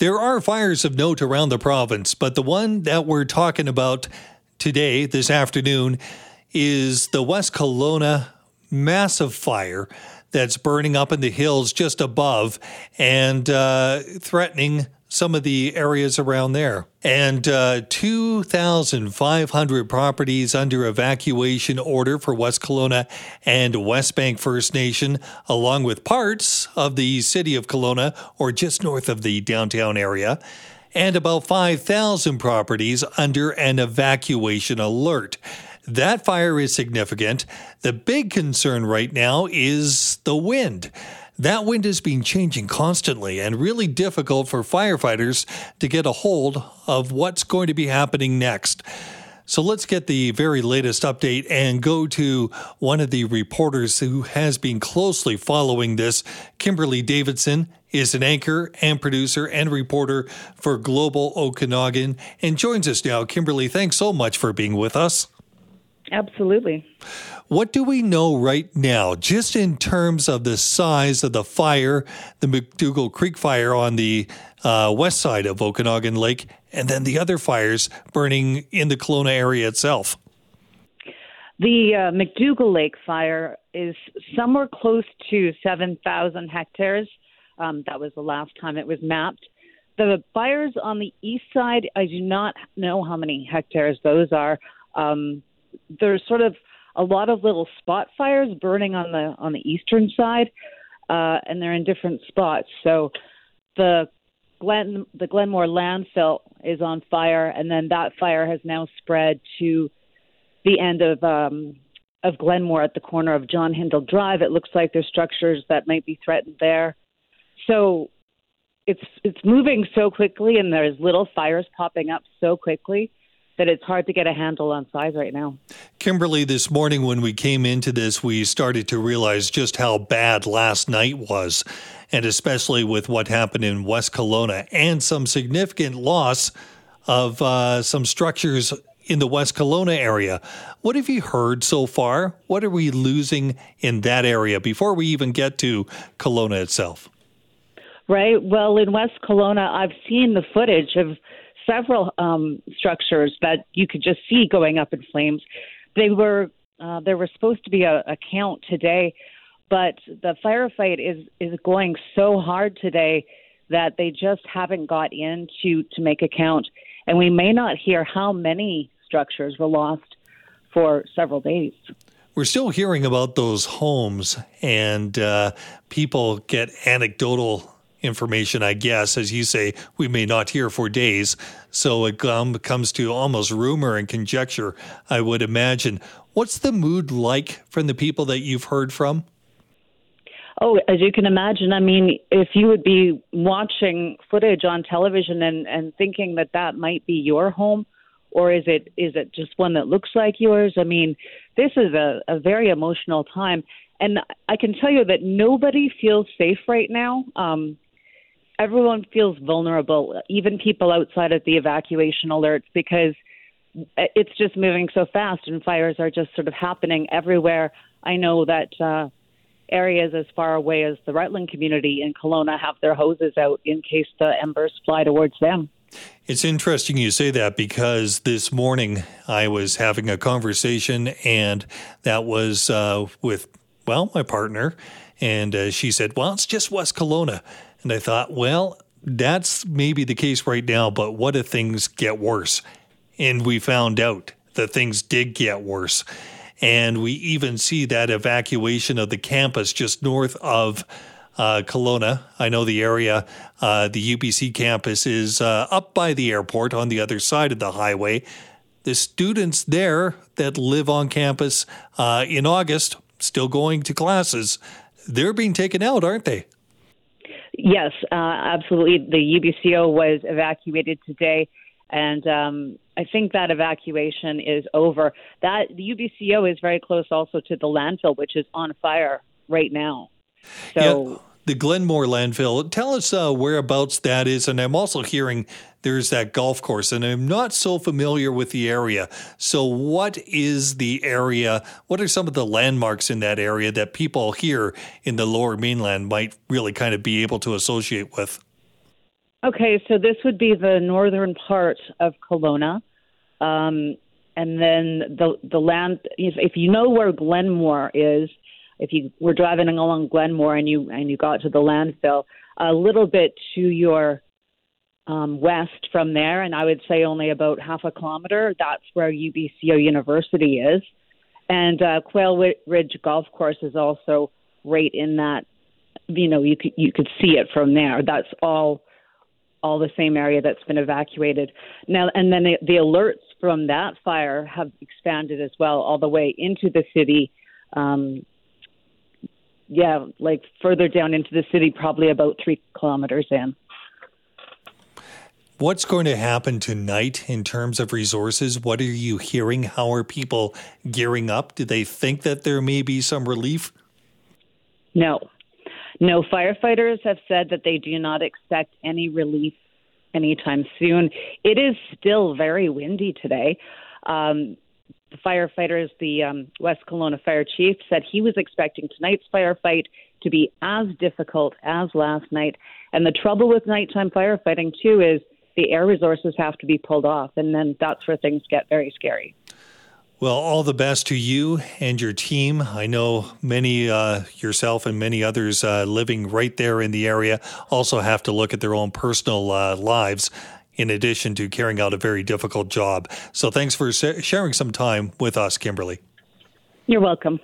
There are fires of note around the province, but the one that we're talking about today, this afternoon, is the West Kelowna massive fire that's burning up in the hills just above and uh, threatening some of the areas around there. And uh, 2,500 properties under evacuation order for West Kelowna and Westbank First Nation, along with parts of the city of Kelowna or just north of the downtown area. And about 5,000 properties under an evacuation alert. That fire is significant. The big concern right now is the wind. That wind has been changing constantly and really difficult for firefighters to get a hold of what's going to be happening next. So let's get the very latest update and go to one of the reporters who has been closely following this. Kimberly Davidson is an anchor and producer and reporter for Global Okanagan and joins us now. Kimberly, thanks so much for being with us. Absolutely. What do we know right now, just in terms of the size of the fire, the McDougall Creek fire on the uh, west side of Okanagan Lake, and then the other fires burning in the Kelowna area itself? The uh, McDougall Lake fire is somewhere close to 7,000 hectares. Um, that was the last time it was mapped. The fires on the east side, I do not know how many hectares those are. Um, there's sort of a lot of little spot fires burning on the on the eastern side, uh, and they're in different spots. So the Glen the Glenmore landfill is on fire, and then that fire has now spread to the end of um, of Glenmore at the corner of John Hindle Drive. It looks like there's structures that might be threatened there. So it's it's moving so quickly, and there's little fires popping up so quickly that it's hard to get a handle on size right now. Kimberly, this morning when we came into this, we started to realize just how bad last night was, and especially with what happened in West Kelowna and some significant loss of uh, some structures in the West Kelowna area. What have you heard so far? What are we losing in that area before we even get to Kelowna itself? Right. Well, in West Kelowna, I've seen the footage of several um, structures that you could just see going up in flames. They were uh, there was supposed to be a, a count today, but the firefight is is going so hard today that they just haven't got in to to make a count, and we may not hear how many structures were lost for several days. We're still hearing about those homes, and uh, people get anecdotal information, I guess, as you say, we may not hear for days. So it comes to almost rumor and conjecture, I would imagine. What's the mood like from the people that you've heard from? Oh, as you can imagine, I mean, if you would be watching footage on television and, and thinking that that might be your home, or is it is it just one that looks like yours? I mean, this is a, a very emotional time, and I can tell you that nobody feels safe right now. Um, everyone feels vulnerable, even people outside of the evacuation alerts, because it's just moving so fast and fires are just sort of happening everywhere. I know that uh, areas as far away as the Rutland community in Kelowna have their hoses out in case the embers fly towards them. It's interesting you say that because this morning I was having a conversation, and that was uh, with, well, my partner. And uh, she said, Well, it's just West Kelowna. And I thought, well, that's maybe the case right now, but what if things get worse? And we found out that things did get worse. And we even see that evacuation of the campus just north of uh, Kelowna. I know the area, uh, the UBC campus is uh, up by the airport on the other side of the highway. The students there that live on campus uh, in August, still going to classes, they're being taken out, aren't they? Yes, uh, absolutely. The UBCO was evacuated today, and um, I think that evacuation is over. That the UBCO is very close also to the landfill, which is on fire right now. So. Yeah the Glenmore landfill. Tell us uh, whereabouts that is. And I'm also hearing there's that golf course, and I'm not so familiar with the area. So, what is the area? What are some of the landmarks in that area that people here in the lower mainland might really kind of be able to associate with? Okay, so this would be the northern part of Kelowna. Um, and then the the land if, if you know where Glenmore is, if you were driving along Glenmore and you and you got to the landfill, a little bit to your um, west from there, and I would say only about half a kilometer. That's where UBCO University is, and uh, Quail Ridge Golf Course is also right in that. You know, you could you could see it from there. That's all all the same area that's been evacuated now. And then the, the alerts from that fire have expanded as well, all the way into the city. Um, yeah, like further down into the city, probably about three kilometers in. What's going to happen tonight in terms of resources? What are you hearing? How are people gearing up? Do they think that there may be some relief? No. No, firefighters have said that they do not expect any relief anytime soon. It is still very windy today. Um, the firefighters, the um, West Kelowna fire chief, said he was expecting tonight's firefight to be as difficult as last night. And the trouble with nighttime firefighting, too, is the air resources have to be pulled off, and then that's where things get very scary. Well, all the best to you and your team. I know many, uh, yourself and many others uh, living right there in the area also have to look at their own personal uh, lives in addition to carrying out a very difficult job. So thanks for sharing some time with us, Kimberly. You're welcome.